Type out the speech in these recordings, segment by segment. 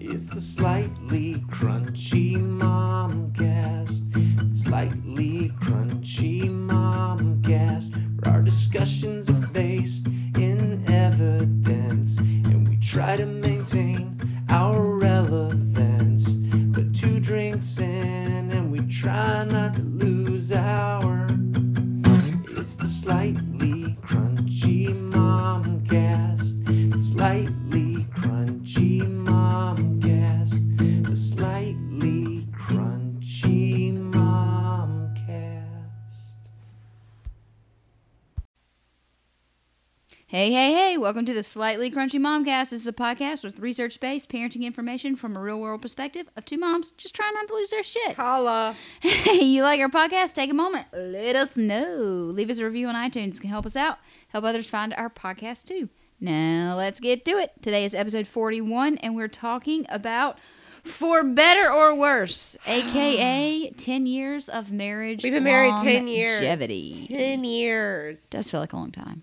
It's the slightly crunchy Hey, hey, hey, welcome to the Slightly Crunchy Momcast. This is a podcast with research based parenting information from a real world perspective of two moms just trying not to lose their shit. Holla. Hey, you like our podcast? Take a moment. Let us know. Leave us a review on iTunes. It can help us out. Help others find our podcast too. Now, let's get to it. Today is episode 41, and we're talking about For Better or Worse, aka 10 years of marriage. We've been married 10 years. Longevity. 10 years. does feel like a long time.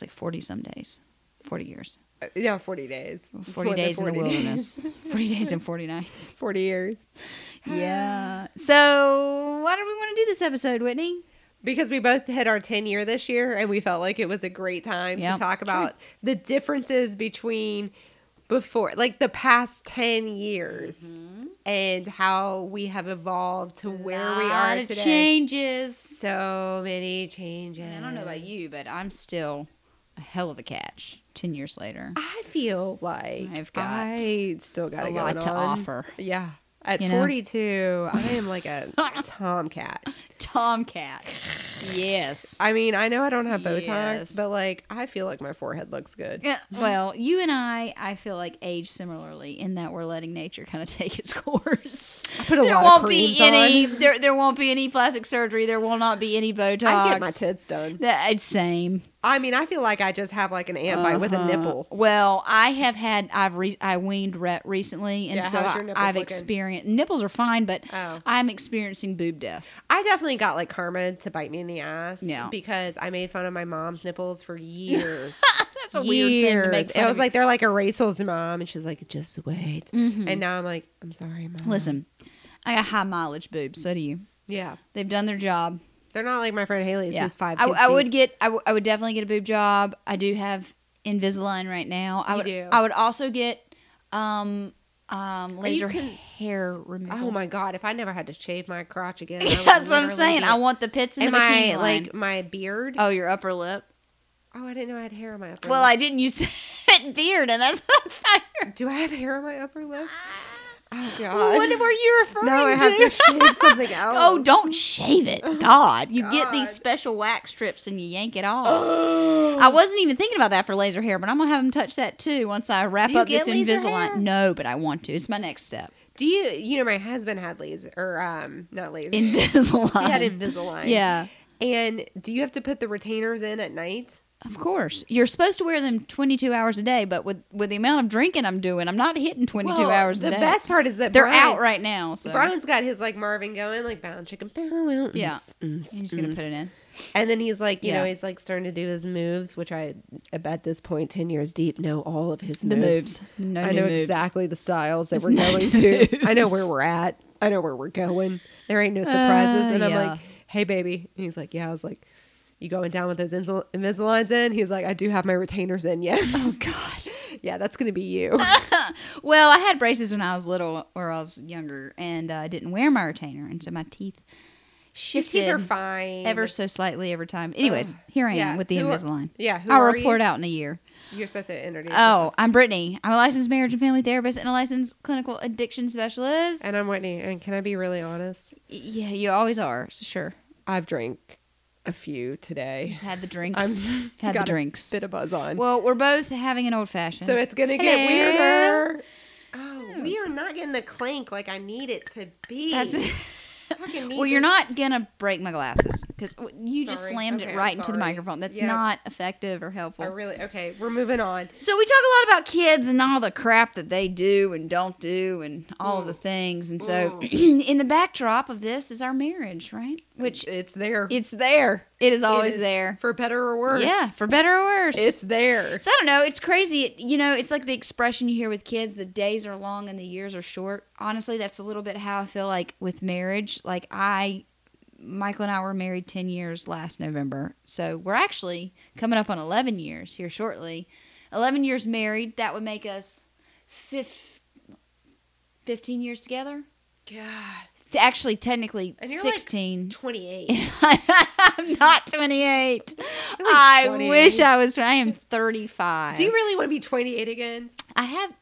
It's like 40 some days. 40 years. Uh, yeah, 40 days. 40 more than days in the 40 days. wilderness. 40 days and 40 nights. 40 years. Yeah. So, why do we want to do this episode, Whitney? Because we both hit our 10 year this year and we felt like it was a great time Yep, to talk true. about the differences between before, like the past 10 years and how we have evolved to where we are today. changes. So many changes. I don't know about you, but I'm still a hell of a catch 10 years later. I feel like I've got I still got a lot to on. offer. Yeah. At You know? 42, I am like a tomcat. Tomcat. Yes. I mean, I know I don't have Botox, Yes. but like I feel like my forehead looks good. Yeah, well, you and I, I feel like age similarly in that we're letting nature kind of take its course. I put a there lot won't be creams any. There, there won't be any plastic surgery. There will not be any Botox. I get my tits done. That it's same. I mean, I feel like I just have like an ant bite with a Uh-huh. nipple. Well, I have had I've re- I weaned ret recently, and Yeah, so how's your I, nipples I've looking? experienced nipples are fine, but Oh. I'm experiencing boob death. I definitely got like karma to bite me in the ass. Yeah. Because I made fun of my mom's nipples for years. That's a weird thing to make fun It was like they're like erasals, mom, and she's like, just wait. And now I'm like, I'm sorry, mom. Listen, I got high mileage boobs. So do you. Yeah, They've done their job. they're not like my friend Haley's, Yeah, who's five. I, I would get. I, w- I would definitely get a boob job. I do have Invisalign right now. I You would. do. I would also get um um laser cons- hair removal. Oh my god! If I never had to shave my crotch again, I That's what I'm saying. be- I want the pits in Am the I line. like my beard? oh, your upper lip. Oh, I didn't know I had hair on my upper lip. Well, lip. I didn't use beard, and that's not fair. do. I have hair on my upper lip. Oh god! What were you referring now I to? have to shave something else. oh, don't shave it. God, you get these special wax strips and you yank it off. I wasn't even thinking about that for laser hair, but I'm gonna have them touch that too once I wrap up this Invisalign. hair? No, but I want to. It's my next step. Do you? You know, my husband had laser, or um, not laser. Invisalign. he had Invisalign. Yeah. And do you have to put the retainers in at night? Of course, you're supposed to wear them 22 hours a day, but with with the amount of drinking I'm doing, I'm not hitting 22 Well, hours a the day. The best part is that They're Brian, out right now, so Brian's got his like Marvin going, like bound chicken, bound, Yeah. he's just gonna put it in. And then he's like, you know, he's like starting to do his moves, which I, at this point, ten years deep, know all of his moves. The moves. moves, no I know moves. exactly the styles that There's we're no going to. I know where we're at. I know where we're going. There ain't no surprises. Uh, and I'm yeah. like, hey, baby. And he's like, yeah. I was like, you going down with those Invis- Invisaligns in? He's like, I do have my retainers in. Yes. Oh God. yeah, that's gonna be you. Well, I had braces when I was little, or I was younger, and uh, I didn't wear my retainer, and so my teeth Your shifted teeth are fine. ever so slightly every time. Anyways, Ugh. here I am Yeah, with the who are- Invisalign. Yeah. Who I'll are report you? out in a year. You're supposed to introduce. Oh, I'm Britney. I'm a licensed marriage and family therapist and a licensed clinical addiction specialist. And I'm Whitney. And can I be really honest? Yeah, you always are. So sure. I've drank a few today. Had the drinks. I'm had the got a drinks. Bit of buzz on. Well, we're both having an old fashioned. so it's gonna get Hello. weirder. Oh, we are not getting the clank like I need it to be. That's Fucking need well, you're this- not gonna break my glasses because you just Sorry. slammed Okay, it I'm right into the sorry. microphone. That's Yeah. not effective or helpful. I really okay. We're moving on. So we talk a lot about kids and all the crap that they do and don't do and all of the mm. things. And so mm. in the backdrop of this is our marriage, right? Which It's there. it's there. It is It always is, there. for better or worse. Yeah, for better or worse. it's there. so I don't know. It's crazy. It- You know, it's like the expression you hear with kids: the days are long and the years are short. Honestly, that's a little bit how I feel like with marriage. Like I, Michael and I were married ten years last November, so we're actually coming up on eleven years here shortly. Eleven years married. That would make us fif- fifteen years together. God, Actually, technically And you're like sixteen. twenty eight. I'm not 28. like I 28. wish I was. I am 35. Do you really want to be twenty eight again? I have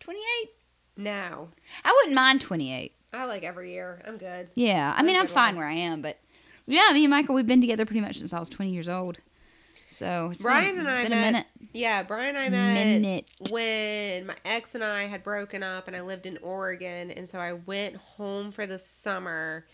28. No, I wouldn't mind 28. I like every year. I'm good. Yeah, I mean, I'm fine where I am, but yeah, me and Michael, we've been together pretty much since I was 20 years old. So it's Brian been, and I met a minute. Yeah, Brian and I met Minute. when my ex and I had broken up and I lived in Oregon and so I went home for the summer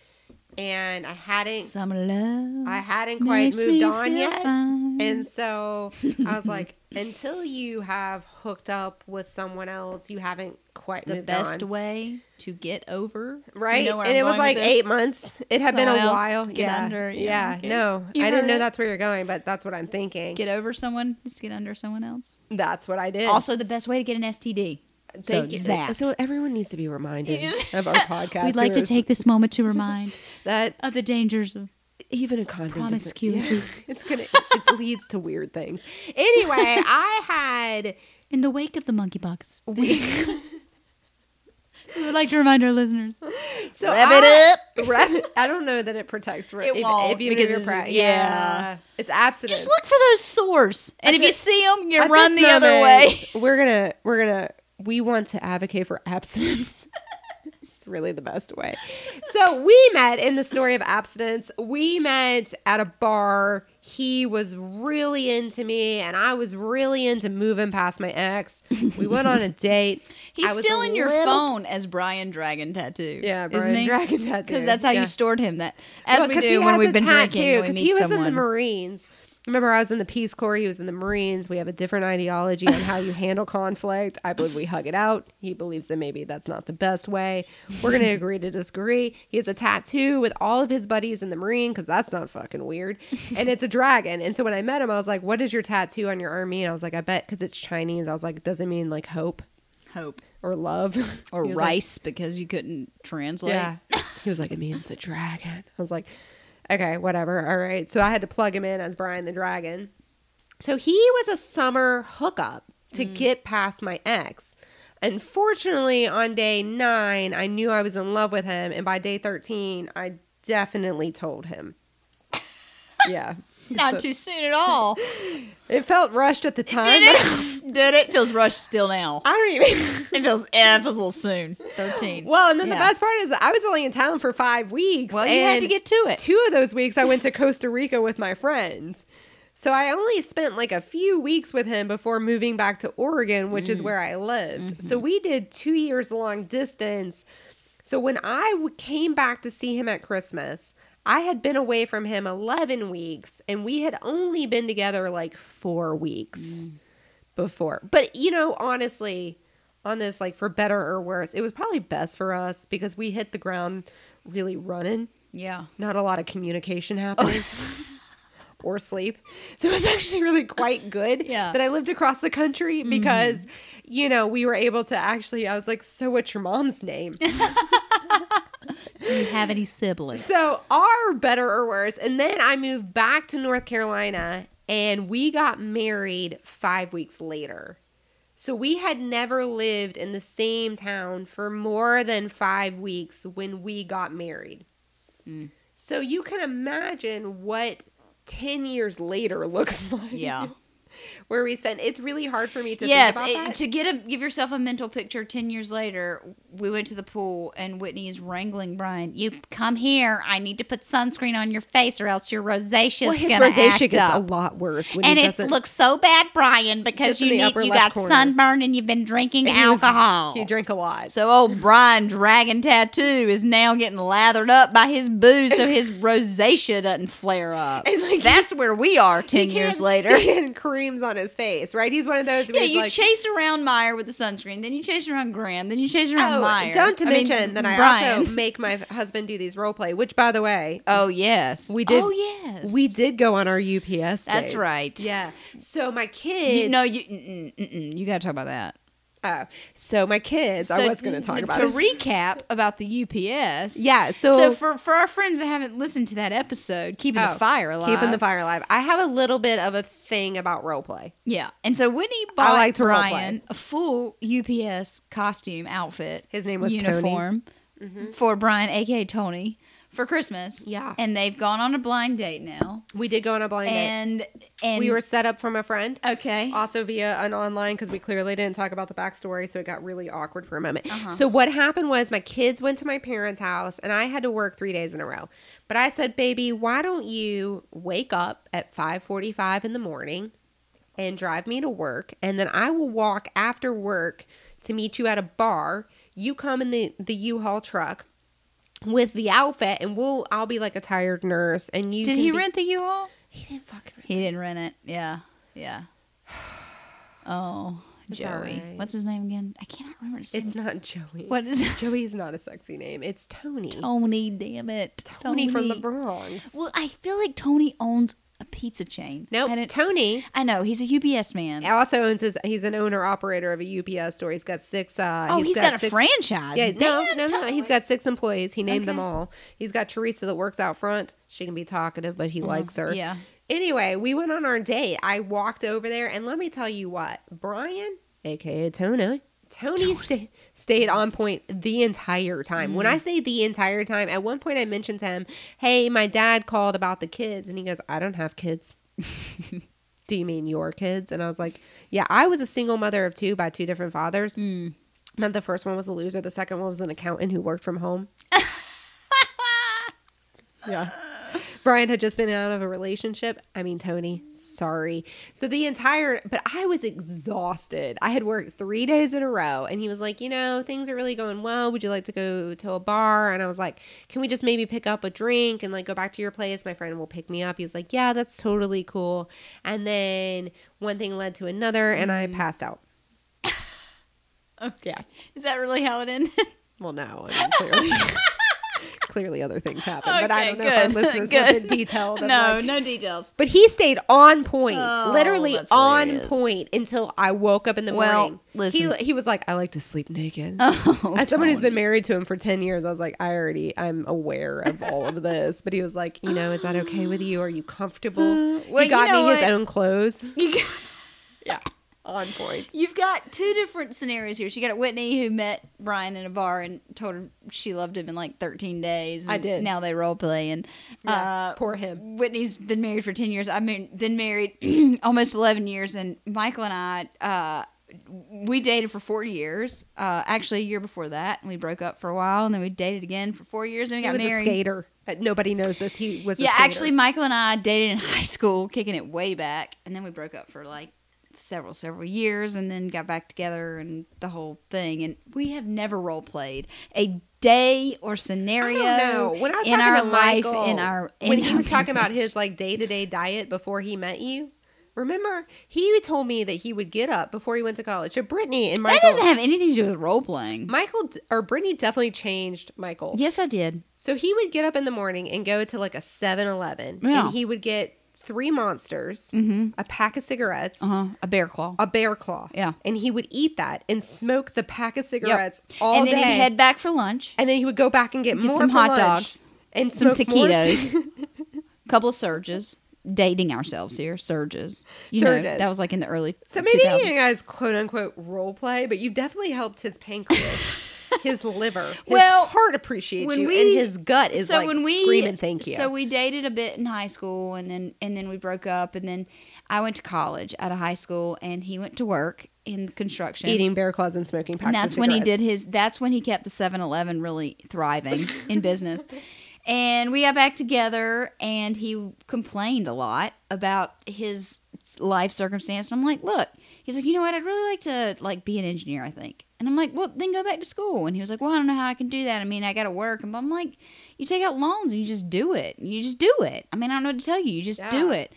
and I hadn't Some love. I hadn't quite moved on yet. fine. And so I was like, until you have hooked up with someone else, you haven't quite the best on. way to get over, Right? You know and it was like eight months. It had been a while. get yeah. under, yeah, yeah. No. I didn't know it. that's where you're going, but that's what I'm thinking. Get over someone, just get under someone else. that's what I did. Also, the best way to get an STD. Thank so you. that. So everyone needs to be reminded of our podcast. We'd like to take this moment to remind that of the dangers of even a condom doesn't- Promiscuity. yeah, it's gonna it leads to weird things. Anyway, I had in the wake of the monkeypox. we, We would like to remind our listeners. so Wrap I, it up. Wrap it, I don't know that it protects for It if, won't, if you because it's- pregnant. yeah. Yeah. it's abstinence. Just look for those sores, and At if you see them, you run this the other way. moment, We're gonna we're gonna we want to advocate for abstinence. It's really the best way. So we met in the story of abstinence. We met at a bar. He was really into me, and I was really into moving past my ex. We went on a date. He's still in your little- phone as Brian Dragon Tattoo. Yeah, Brian? Dragon Tattoo. Because that's how Yeah. you stored him. That as Well, we do when we've been tattoo, drinking, when we 'cause meet he was someone. in the Marines. Remember, I was in the Peace Corps. He was in the Marines. We have a different ideology on how you handle conflict. I believe we hug it out. He believes that maybe that's not the best way. We're going to agree to disagree. He has a tattoo with all of his buddies in the Marine because that's not fucking weird. And it's a dragon. And so when I met him, I was like, What is your tattoo on your army? And I was like, I bet because it's Chinese. I was like, Does it mean like hope Hope or love? or was like, rice because you couldn't translate. yeah. He was like, it means the dragon. I was like, okay, whatever. All right. So I had to plug him in as Brian the Dragon. So he was a summer hookup to mm. get past my ex. Unfortunately, on day nine, I knew I was in love with him. And by day 13, I definitely told him. Yeah. Not So too soon at all. it felt rushed at the time. Did it? Did it? Feels rushed still now. I don't even. It feels yeah, it feels a little soon. Thirteen. Well, and then the best part is I was only in town for five weeks. Well, you had to get to it. Two of those weeks I went to Costa Rica with my friends. So I only spent like a few weeks with him before moving back to Oregon, which Mm. is where I lived. Mm-hmm. So we did two years long distance. So when I w- came back to see him at Christmas, I had been away from him 11 weeks and we had only been together like four weeks Mm. before. But, you know, honestly, on this, like for better or worse, it was probably best for us because we hit the ground really running. Yeah. Not a lot of communication happening. Or sleep. So it was actually really quite good Yeah. that I lived across the country because, you know, we were able to actually, I was like, So what's your mom's name? Do you have any siblings? So are better or worse, and then I moved back to North Carolina and we got married five weeks later. So we had never lived in the same town for more than five weeks when we got married. Mm. So you can imagine what 10 years later looks like. Yeah. Where we spend it's really hard for me to yes, think about it- to get a give yourself a mental picture ten years later, we went to the pool and Whitney is wrangling Brian. You come here. I need to put sunscreen on your face or else your rosacea Well, is his rosacea gets a lot worse when and it looks so bad, Brian, because you need, you got corner. sunburn and you've been drinking he alcohol. he drank a lot. so old Brian Dragon Tattoo is now getting lathered up by his booze so his rosacea doesn't flare up. And, like, That's where we are ten he years can't later. stand creams on his face, right? He's one of those. Yeah, you like, chase around Meyer with the sunscreen, then you chase around Graham, then you chase around Oh, Don't to I mean, mention that I Brian. also make my husband do these role play. Which, by the way, Oh yes, We did- Oh yes, we did go on our UPS. That's dates. right. Yeah. So my kids. You, no, you mm-mm, mm-mm, you got to talk about that. Oh, so my kids. I was going to talk about to it. recap about the UPS. Yeah. So, So, for for our friends that haven't listened to that episode, keeping Oh, the fire alive, keeping the fire alive. I have a little bit of a thing about role play. Yeah, and so Whitney bought I like to Brian a full UPS costume outfit. His name was Tony. Mm-hmm. uniform for Brian, aka Tony, for Christmas. Yeah. and they've gone on a blind date now, We did go on a blind date. and and We were set up from a friend. okay. also via an online because we clearly didn't talk about the backstory, so it got really awkward for a moment. Uh-huh. So what happened was my kids went to my parents' house, and I had to work three days in a row. But I said, "Baby, why don't you wake up at five forty-five in the morning and drive me to work, and then I will walk after work to meet you at a bar. You come in the the U-Haul truck." With the outfit, and we'll, I'll be like a tired nurse, and you. Did can he be- rent the U-Haul? He didn't fucking rent. He didn't rent it. Yeah, yeah. Oh, It's Joey. all right. What's his name again? I cannot remember his name. It's not Joey. What is it? Joey is not a sexy name. It's Tony. Tony. Damn it, Tony from the Bronx. Well, I feel like Tony owns a pizza chain. Nope. I, didn't- Tony I know he's a UPS man. He also owns his. He's an owner operator of a UPS store. He's got six. Uh, oh, he's got, a six, franchise. Yeah, no, no, no. He's got six employees. He named them all. He's got Teresa that works out front. She can be talkative, but he likes her. Yeah. Anyway, we went on our date. I walked over there, and let me tell you what, Brian, aka Tony, Tony, sta- stayed on point the entire time. Mm. When I say the entire time, at one point I mentioned to him, "Hey, my dad called about the kids," and he goes, "I don't have kids." Do you mean your kids? And I was like, "Yeah, I was a single mother of two by two different fathers." Mm. And the first one was a loser. The second one was an accountant who worked from home. yeah. Brian had just been out of a relationship. I mean, Tony, sorry. So the entire, but I was exhausted. I had worked three days in a row, and he was like, you know, things are really going well. Would you like to go to a bar? And I was like, can we just maybe pick up a drink and like go back to your place? My friend will pick me up. He was like, yeah, that's totally cool. And then one thing led to another, and I mm. passed out. Okay. Yeah. Is that really how it ended? Well, no, I mean, clearly, clearly other things happened, but I don't know if our listeners good. want the detail. no, like- no details. but he stayed on point, Oh, literally on hilarious. point until I woke up in the Well, morning. listen. he he was like, "I like to sleep naked." Oh, As someone who's been married to him for ten years, I was like, "I already, I'm aware of all of this." But he was like, "You know, is that okay with you? Are you comfortable?" Uh, well, he got you know me his own clothes. Yeah, on point. You've got two different scenarios here. She got a Whitney who met Brian in a bar and told her she loved him in like 13 days. I did. Now they role play and Yeah, uh, poor him. Whitney's been married for 10 years. I've been, been married almost 11 years, and Michael and I, uh, we dated for four years. Uh, actually, a year before that, and we broke up for a while, and then we dated again for four years, and we He got was married. a skater. Uh, Nobody knows this. He was. Yeah, actually, Michael and I dated in high school, kicking it way back, and then we broke up for like several several years, and then got back together, and the whole thing. And we have never role played a day or scenario. When I was in talking our to life, Michael, in our in when he our was talking about his like day to day diet before he met you, remember he told me that he would get up before he went to college. So Britney and Michael that doesn't have anything to do with role playing. Michael or Britney definitely changed Michael. Yes, I did. So he would get up in the morning and go to like a 7-Eleven, Yeah. and he would get three monsters, a pack of cigarettes. Uh huh. A bear claw. A bear claw, Yeah. and he would eat that and smoke the pack of Yep. cigarettes all day. and then he'd head back for lunch. and then he would go back and get, Get more some hot dogs, and some taquitos. cig- couple of surges. Dating ourselves here, surges. You know, Surges. that was like in the early. So maybe 2000s. you guys quote unquote role play, but you've definitely helped his pancreas, his liver, his Well, heart appreciates when you, we- and his gut is like screaming thank you. So we dated a bit in high school, and then and then we broke up, and then I went to college out of high school, and he went to work, in construction. Eating bear claws and smoking packs and that's when he did his that's when he kept the 7-Eleven really thriving in business. And we got back together and he complained a lot about his life circumstance. And I'm like, look, he's like, you know what? I'd really like to like be an engineer, I think. And I'm like, well, then go back to school. And he was like, well, I don't know how I can do that. I mean, I got to work. And I'm like, you take out loans and you just do it. You just do it. I mean, I don't know what to tell you. You just do it.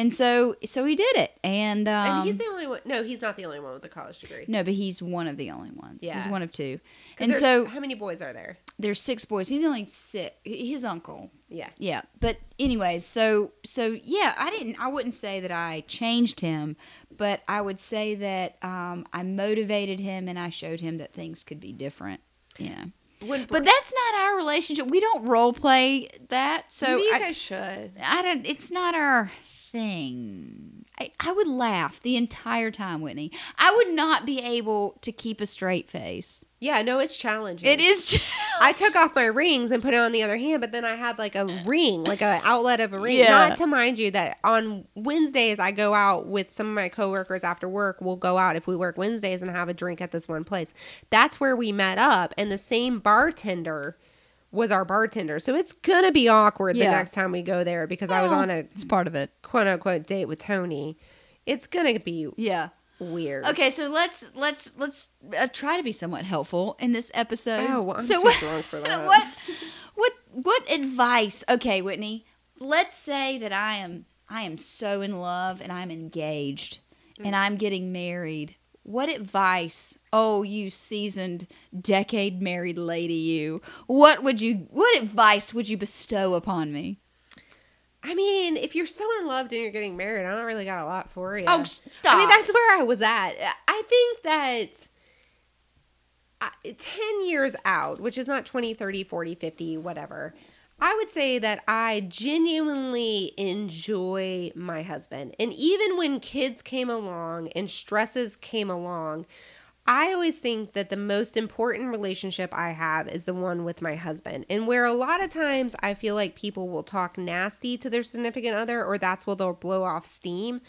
And so, so he did it. And, um, and he's the only one. No, he's not the only one with a college degree. no, but he's one of the only ones. Yeah. He's one of two. And so how many boys are there? there's six boys. He's only six. His uncle. Yeah. Yeah. But anyways, so so yeah, I didn't. I wouldn't say that I changed him, but I would say that um, I motivated him and I showed him that things could be different. Know. When, But that's not our relationship. We don't role play that. So maybe you I, guys should. I don't. It's not our thing. I, I would laugh the entire time, Whitney. I would not be able to keep a straight face. Yeah, no, it's challenging. It is. I took off my rings and put it on the other hand, but then I had like a ring, like an outlet of a ring. Yeah. Not to mind you that on Wednesdays I go out with some of my coworkers after work. We'll go out if we work Wednesdays and have a drink at this one place. That's where we met up, and the same bartender was our bartender. So it's gonna be awkward Yeah. the next time we go there because I was on a It's part of it. quote unquote date with Tony. It's gonna be Yeah. weird. Okay, so let's let's let's uh, try to be somewhat helpful in this episode. Oh, well, I'm so too drunk for that. what what what advice? Okay, Whitney. Let's say that I am I am so in love and I'm engaged and I'm getting married. What advice? Oh, you seasoned decade married lady, you. What would you? What advice would you bestow upon me? I mean, if you're so in love and you're getting married, I don't really got a lot for you. Oh, stop. I mean, that's where I was at. I think that uh, 10 years out, which is not 20, 30, 40, 50, whatever, I would say that I genuinely enjoy my husband. And even when kids came along and stresses came along, I always think that the most important relationship I have is the one with my husband. And where a lot of times I feel like people will talk nasty to their significant other or that's where they'll blow off steam,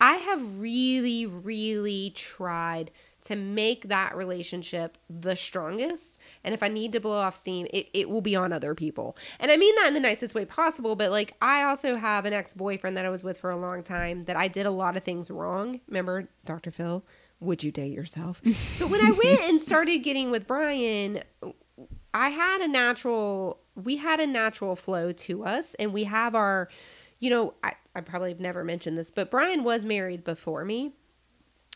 I have really, really tried to make that relationship the strongest. And if I need to blow off steam, it, it will be on other people. And I mean that in the nicest way possible, but like I also have an ex boyfriend that I was with for a long time that I did a lot of things wrong. Remember, Dr. Phil? Would you date yourself? so when I went and started getting with Brian, I had a natural, we had a natural flow to us, and we have our, you know, I, I probably have never mentioned this, but Brian was married before me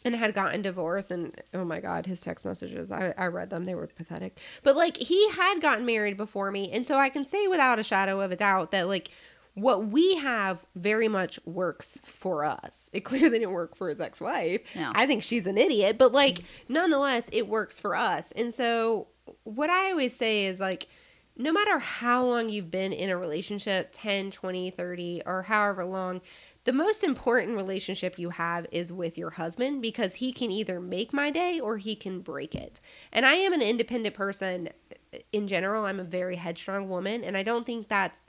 and had gotten divorced and oh my god his text messages I, I read them they were pathetic. But like he had gotten married before me and so i can say without a shadow of a doubt that like what we have very much works for us. It clearly didn't work for his ex-wife. No. i think she's an idiot but like nonetheless it works for us. And so what i always say is like no matter how long you've been in a relationship 10 20 30 or however long the most important relationship you have is with your husband because he can either make my day or he can break it. And I am an independent person in general. I'm a very headstrong woman, and I don't think that's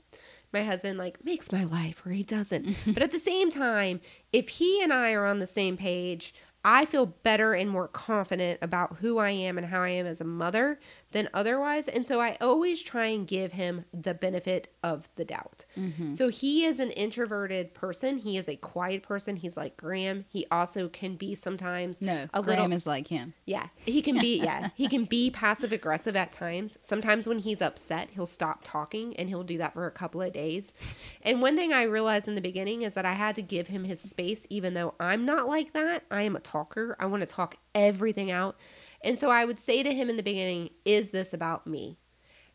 my husband like makes my life or he doesn't. but at the same time, if he and I are on the same page, I feel better and more confident about who I am and how I am as a mother than otherwise. And so I always try and give him the benefit of the doubt. Mm-hmm. So he is an introverted person. He is a quiet person. He's like Graham. He also can be sometimes No, a Graham little is like him. yeah, he can be. Yeah, he can be passive aggressive at times. Sometimes when he's upset, he'll stop talking, and he'll do that for a couple of days. And one thing I realized in the beginning is that I had to give him his space, even though I'm not like that. I am a talker. I want to talk everything out, and so I would say to him in the beginning, "Is this about me?"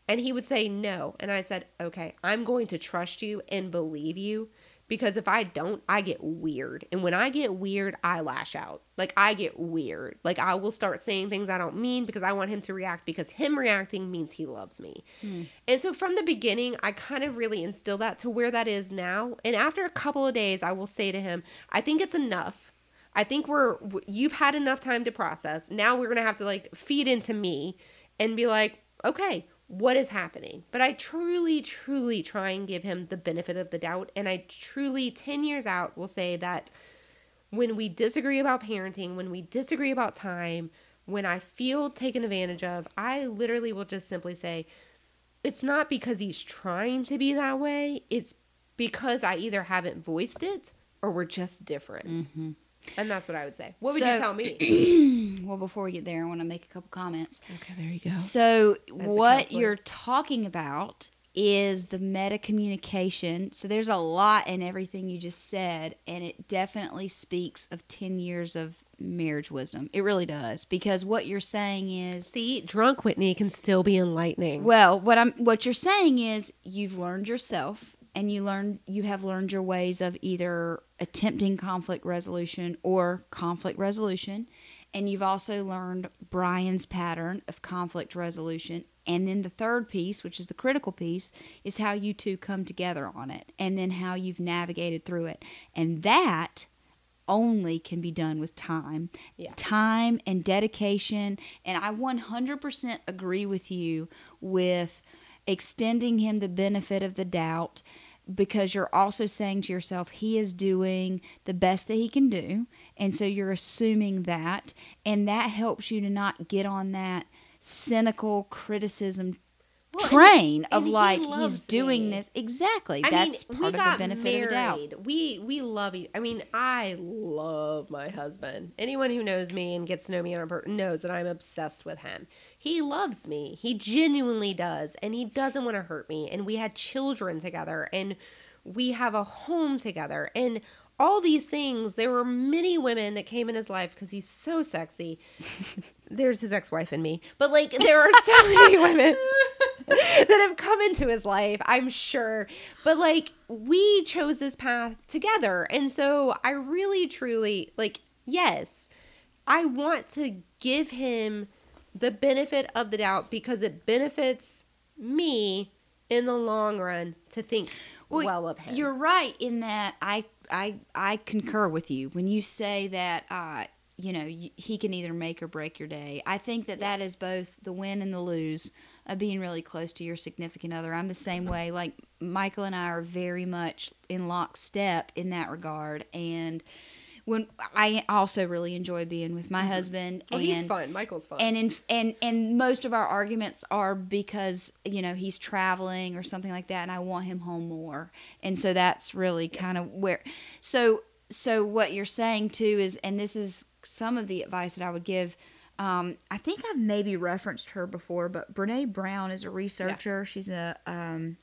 And he would say no, and I said, "Okay, I'm going to trust you and believe you." Because if I don't, I get weird. And when I get weird, I lash out. Like, I get weird. Like, I will start saying things I don't mean because I want him to react because him reacting means he loves me. Hmm. And so from the beginning, I kind of really instill that to where that is now. And after a couple of days, I will say to him, I think it's enough. I think we're, you've had enough time to process. Now we're going to have to like feed into me and be like, okay, what is happening? But I truly, truly try and give him the benefit of the doubt. And I truly, 10 years out, will say that when we disagree about parenting, when we disagree about time, when I feel taken advantage of, I literally will just simply say, it's not because he's trying to be that way. It's because I either haven't voiced it or we're just different. Mm-hmm. And that's what I would say. What would you tell me? Well, before we get there, I want to make a couple comments. okay, there you go. So, the what you're talking about is the meta communication. So, there's a lot in everything you just said, and it definitely speaks of 10 years of marriage wisdom. It really does. Because what you're saying is See, drunk Whitney can still be enlightening. well, what I'm what you're saying is you've learned yourself and you learn you have learned your ways of either attempting conflict resolution or conflict resolution and you've also learned Brian's pattern of conflict resolution and then the third piece, which is the critical piece, is how you two come together on it and then how you've navigated through it. And that only can be done with time. Yeah. Time and dedication. And I 100% agree with you with extending him the benefit of the doubt because you're also saying to yourself, he is doing the best that he can do. And so you're assuming that. And that helps you to not get on that cynical criticism Well, and- train of and he like he's doing me. this exactly I that's mean, part of the benefit married. of the doubt We we love you. I mean, I love my husband. Anyone who knows me and gets to know me on a per- knows that I'm obsessed with him. He loves me. He genuinely does, and he doesn't want to hurt me. And we had children together, and we have a home together, and all these things. There were many women that came in his life because he's so sexy. There's his ex-wife and me, but like there are so many women that have come into his life, I'm sure. But like we chose this path together. And so I really truly like yes, I want to give him the benefit of the doubt because it benefits me in the long run to think well, of him. You're right in that I I I concur with you when you say that uh you know he can either make or break your day. I think that that is both the win and the lose of being really close to your significant other. I'm the same way. Like Michael and I are very much in lockstep in that regard and when I also really enjoy being with my husband well, and he's fun. Michael's fun. and in and and most of our arguments are because you know he's traveling or something like that and i want him home more and so that's really kind of where so so what you're saying too is and this is some of the advice that i would give um, I think I've maybe referenced her before, but Brene Brown is a researcher. She's a um,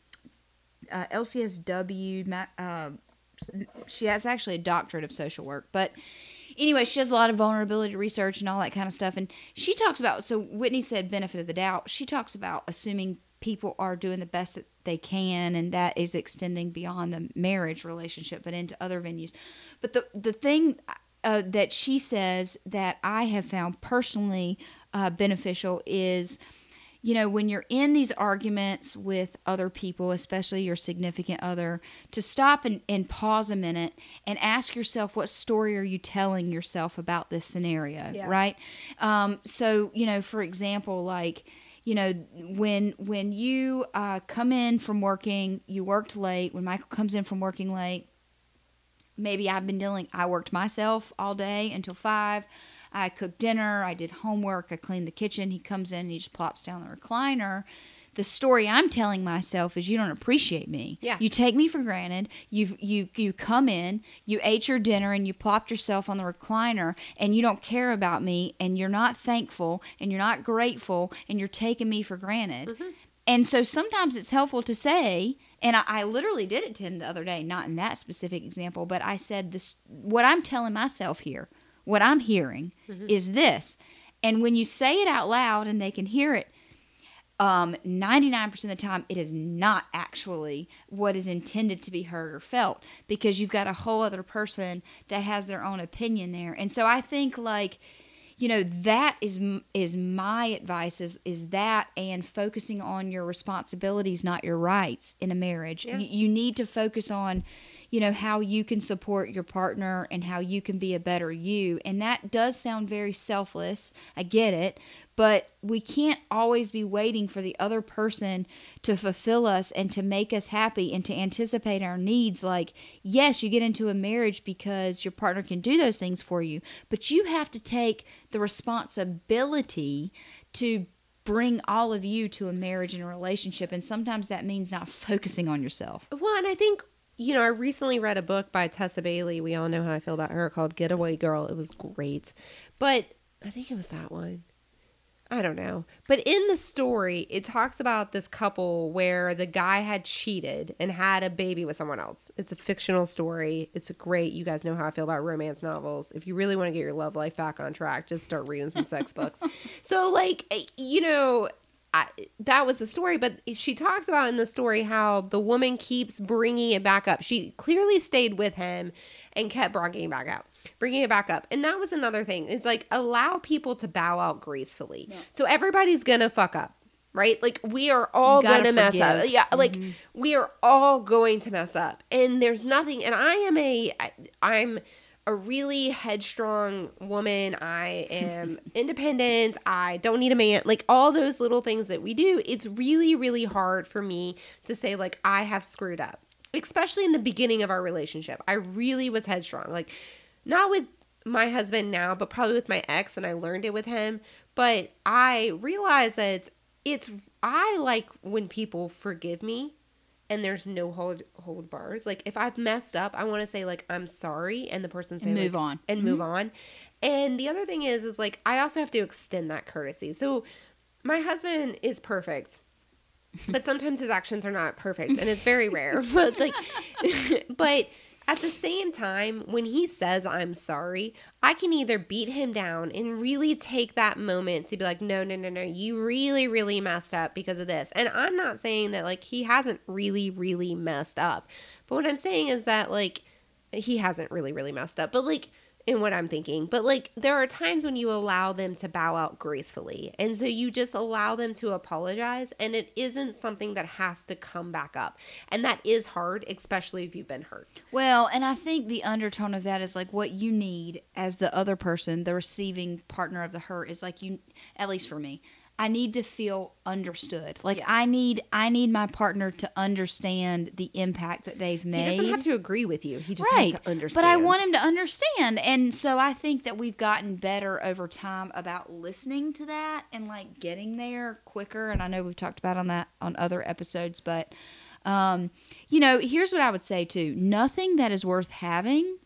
uh, LCSW. Uh, she has actually a doctorate of social work, but anyway, she does a lot of vulnerability research and all that kind of stuff. And she talks about so Whitney said benefit of the doubt. She talks about assuming people are doing the best that they can, and that is extending beyond the marriage relationship, but into other venues. But the the thing uh, that she says that I have found personally uh, beneficial is you know, when you're in these arguments with other people, especially your significant other, to stop and, and pause a minute and ask yourself, what story are you telling yourself about this scenario, Yeah. right? Um, so, you know, for example, like, you know, when when you uh, come in from working, you worked late. When Michael comes in from working late, maybe I've been dealing. I worked myself all day until five. I cooked dinner. I did homework. I cleaned the kitchen. He comes in and he just plops down the recliner. The story I'm telling myself is you don't appreciate me. Yeah. You take me for granted. You you you come in, you ate your dinner and you plopped yourself on the recliner and you don't care about me and you're not thankful and you're not grateful and you're taking me for granted. Mm-hmm. And so sometimes it's helpful to say, and I, I literally did it to him the other day, not in that specific example, but I said this what I'm telling myself here, what I'm hearing is this. And when you say it out loud and they can hear it, um, 99% of the time, it is not actually what is intended to be heard or felt because you've got a whole other person that has their own opinion there. And so I think, like, you know, that is is my advice is is that and focusing on your responsibilities, not your rights in a marriage. Yeah. You, you need to focus on, you know, how you can support your partner and how you can be a better you. And that does sound very selfless. I get it. But we can't always be waiting for the other person to fulfill us and to make us happy and to anticipate our needs. Like, yes, you get into a marriage because your partner can do those things for you, but you have to take the responsibility to bring all of you to a marriage and a relationship. And sometimes that means not focusing on yourself. Well, and I think you know, I recently read a book by Tessa Bailey. We all know how I feel about her called Getaway Girl. It was great. But I think it was that one. I don't know. But in the story, it talks about this couple where the guy had cheated and had a baby with someone else. It's a fictional story. It's a great, you guys know how I feel about romance novels. If you really want to get your love life back on track, just start reading some sex books. So, like, eh, you know, I, that was the story, but she talks about in the story how the woman keeps bringing it back up. She clearly stayed with him and kept bringing it back up, bringing it back up. And that was another thing. It's like allow people to bow out gracefully. So everybody's gonna fuck up, right? Like we are all gonna mess up. forgive. Yeah, like mm-hmm. we are all going to mess up, and there's nothing. And I am a, I, I'm a really headstrong woman. I am independent. I don't need a man. Like all those little things that we do, it's really, really hard for me to say, like, I have screwed up, especially in the beginning of our relationship. I really was headstrong. Like, not with my husband now, but probably with my ex, and I learned it with him. But I realized that it's, I like when people forgive me and there's no hold hold bars. Like if I've messed up, I want to say like I'm sorry, and the person say And move like, on. and move mm-hmm. on. And the other thing is, is like I also have to extend that courtesy. So my husband is perfect, but sometimes his actions are not perfect, and it's very rare. But like, but at the same time, when he says I'm sorry, I can either beat him down and really take that moment to be like, no, no, no, no, you really, really messed up because of this. And I'm not saying that like he hasn't really, really messed up. But what I'm saying is that like he hasn't really, really messed up. But like in what I'm thinking. But like there are times when you allow them to bow out gracefully. And so you just allow them to apologize and it isn't something that has to come back up. And that is hard, especially if you've been hurt. Well, and I think the undertone of that is like what you need as the other person, the receiving partner of the hurt is like you at least for me. I need to feel understood. Like I need I need my partner to understand the impact that they've He made. doesn't have to agree with you. He just right. has to understand. But I want him to understand. And so I think that we've gotten better over time about listening to that and like getting there quicker. And I know we've talked about on that on other episodes, but um, you know, here's what I would say too. Nothing that is worth having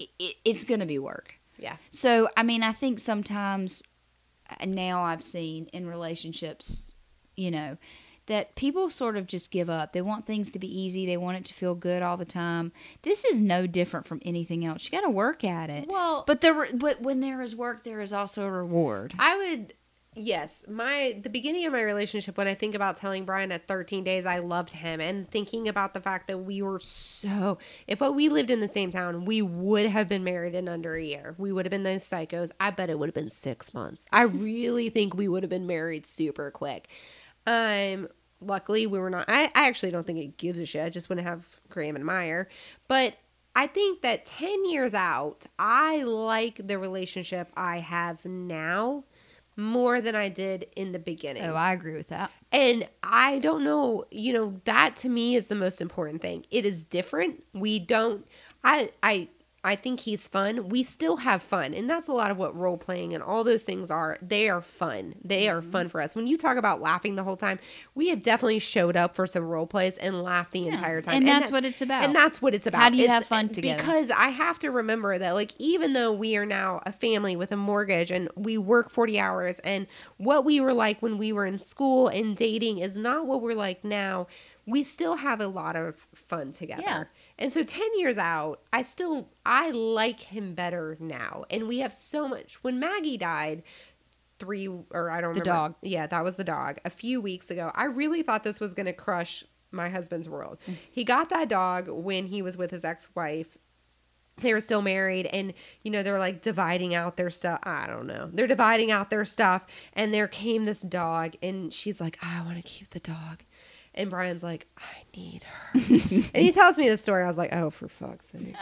i i- it's going to be work. Yeah. So, I mean, I think sometimes now I've seen in relationships, you know, that people sort of just give up. They want things to be easy, they want it to feel good all the time. This is no different from anything else. You got to work at it. Well- but there, but when there is work, there is also a reward. I would yes, my the beginning of my relationship when I think about telling Brian at 13 days I loved him and thinking about the fact that we were so if we lived in the same town, we would have been married in under a year. We would have been those psychos. I bet it would have been 6 months. I really think we would have been married super quick. Um luckily we were not I, I actually don't think it gives a shit. I just to have Graham and Meyer. But I think that 10 years out, I like the relationship I have now more than I did in the beginning. Oh, I agree with that. And I don't know, you know, that to me is the most important thing. It is different. We don't I I I think he's fun. We still have fun. And that's a lot of what role playing and all those things are. They are fun. They are fun mm-hmm. for us. When you talk about laughing the whole time, we have definitely showed up for some role plays and laughed the entire time. And that's that- what it's about. And that's what it's about. How do you It's- have fun together? Because I have to remember that, like, even though we are now a family with a mortgage and we work 40 hours, and what we were like when we were in school and dating is not what we're like now, we still have a lot of fun together. Yeah. And so 10 years out, I still I like him better now. And we have so much. When Maggie died, three or I don't The remember. dog. Yeah, that was the dog. A few weeks ago, I really thought this was going to crush my husband's world. Mm. He got that dog when he was with his ex-wife. They were still married and you know they're like dividing out their stuff. I don't know. They're dividing out their stuff and there came this dog and she's like, "I want to keep the dog." And Brian's like, I need her. and he tells me this story. I was like, oh, for fuck's sake.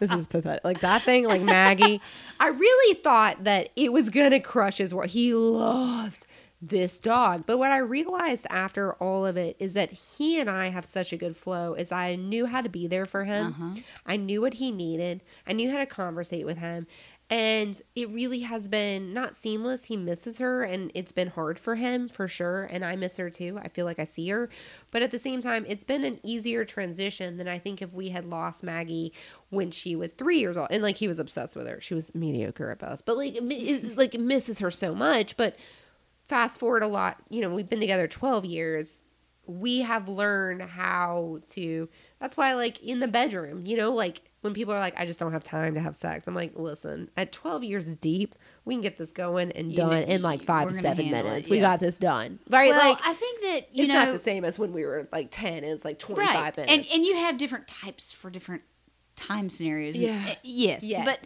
This is pathetic. Like that thing, like Maggie. I really thought that it was going to crush his world. He loved this dog. But what I realized after all of it is that he and I have such a good flow is I knew how to be there for him. Uh-huh. I knew what he needed. I knew how to conversate with him. And it really has been not seamless. He misses her and it's been hard for him for sure. And I miss her too. I feel like I see her. But at the same time, it's been an easier transition than I think if we had lost Maggie when she was three years old. And like he was obsessed with her. She was mediocre at best. But like, like misses her so much. But fast forward a lot, you know, we've been together 12 years. We have learned how to, that's why, like, in the bedroom, you know, like when people are like, I just don't have time to have sex, I'm like, listen, at 12 years deep, we can get this going and You done know, in like five to seven minutes. it, We got this done. Right? Well, like, I think that you it's know not the same as when we were like 10 and it's like 25 right, and minutes. and you have different types for different time scenarios. Yeah. Uh, yes. Yes. But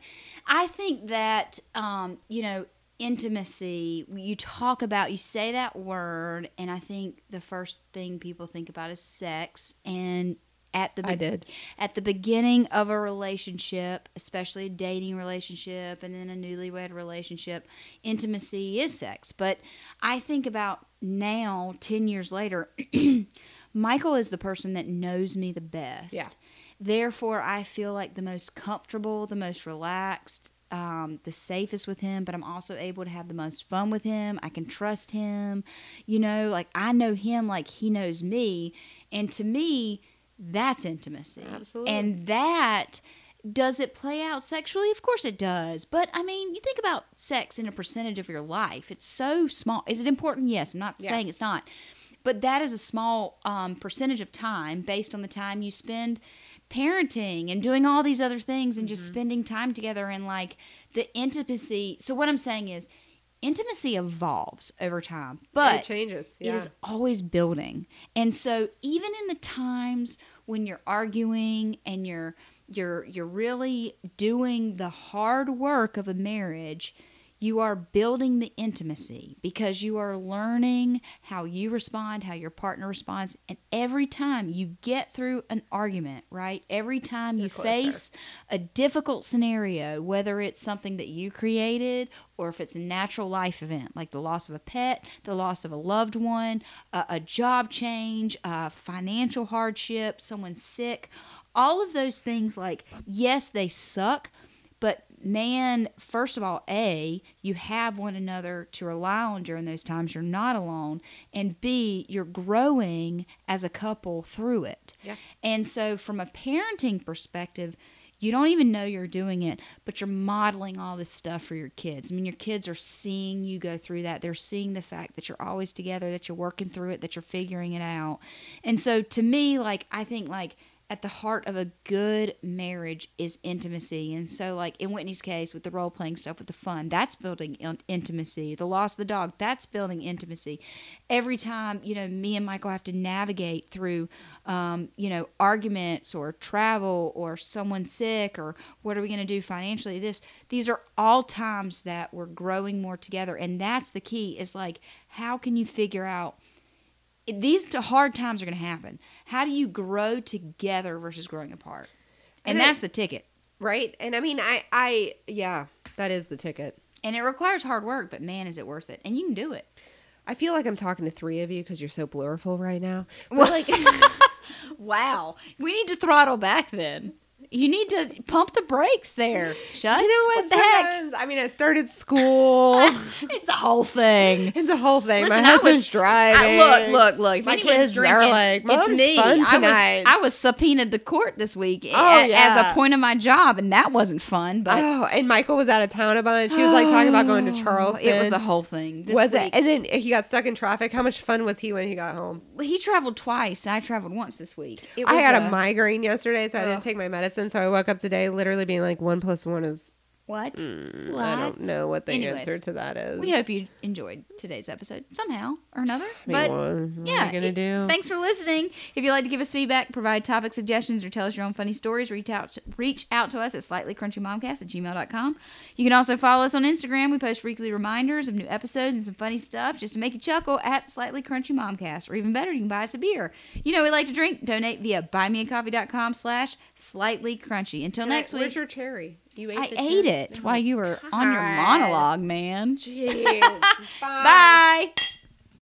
I think that um, you know intimacy. You talk about you say that word, and I think the first thing people think about is sex and. At the I did. at the beginning of a relationship, especially a dating relationship and then a newlywed relationship, intimacy is sex. But I think about now, 10 years later, Michael is the person that knows me the best. Yeah. Therefore, I feel like the most comfortable, the most relaxed, um, the safest with him, but I'm also able to have the most fun with him. I can trust him. You know, like I know him like he knows me. And to me, that's intimacy. Absolutely. And that does it play out sexually? Of course it does. But I mean, you think about sex in a percentage of your life. It's so small. Is it important? Yes. I'm not Yeah. saying it's not. But that is a small um, percentage of time based on the time you spend parenting and doing all these other things and just Mm-hmm. spending time together and like the intimacy. So what I'm saying is intimacy evolves over time. But it changes. it Yeah. is always building. And so even in the times when you're arguing and you're you're you're really doing the hard work of a marriage, you are building the intimacy because you are learning how you respond, how your partner responds, and every time you get through an argument, right? Every time you You're closer. face a difficult scenario, whether it's something that you created or if it's a natural life event like the loss of a pet, the loss of a loved one, a, a job change, a financial hardship, someone sick, all of those things, like, yes, they suck, man, first of all, A, you have one another to rely on during those times. You're not alone. And B, you're growing as a couple through it. Yeah. And so, from a parenting perspective, you don't even know you're doing it, but you're modeling all this stuff for your kids. I mean, your kids are seeing you go through that. They're seeing the fact that you're always together, that you're working through it, that you're figuring it out. And so, to me, like, I think, like, at the heart of a good marriage is intimacy. And so, like in Whitney's case with the role playing stuff, with the fun, that's building in- intimacy. The loss of the dog, that's building intimacy. Every time, you know, me and Michael have to navigate through, um, you know, arguments or travel or someone sick or what are we going to do financially? This, these are all times that we're growing more together. And that's the key is like, how can you figure out? These hard times are going to happen. How do you grow together versus growing apart? And And that's it- the ticket. right. And I mean, I, I, yeah, that is the ticket. And it requires hard work, but man, is it worth it? And you can do it. I feel like I'm talking to three of you because you're so blurful right now. But like, Wow. We need to throttle back then. You need to pump the brakes there. Shut. you know what? what the heck? I mean, I started school. It's a whole thing. it's a whole thing. Listen, My I husband's was- driving. I, look, look, look. If My kids are drinking, like, it's "Mom's me. fun I was, I was subpoenaed to court this week oh, a- Oh, as a point of my job, and that wasn't fun. But Oh, and Michael was out of town a bunch. He was like talking about going to Charleston. It was a whole thing. This was week, it? And then he got stuck in traffic. How much fun was he when he got home? he traveled twice. I traveled once this week. It I had a a- migraine yesterday, so I didn't take my medicine. So I woke up today literally being like, one plus one is What? Mm, I What? don't know what the Anyways, answer to that is. We hope you enjoyed today's episode somehow or another. I but mean, what yeah, are gonna it- do? Thanks for listening. If you'd like to give us feedback, provide topic suggestions, or tell us your own funny stories, reach out reach out to us at slightlycrunchymomcast at gmail.com. You can also follow us on Instagram. We post weekly reminders of new episodes and some funny stuff just to make you chuckle at Slightly Crunchy Momcast. Or even better, you can buy us a beer. You know we like to drink. Donate via buymeacoffee.com slash slightly crunchy. Until next Where's week. your cherry? You ate I ate cherry? it while you were on your monologue, man. Jeez. Bye. Bye.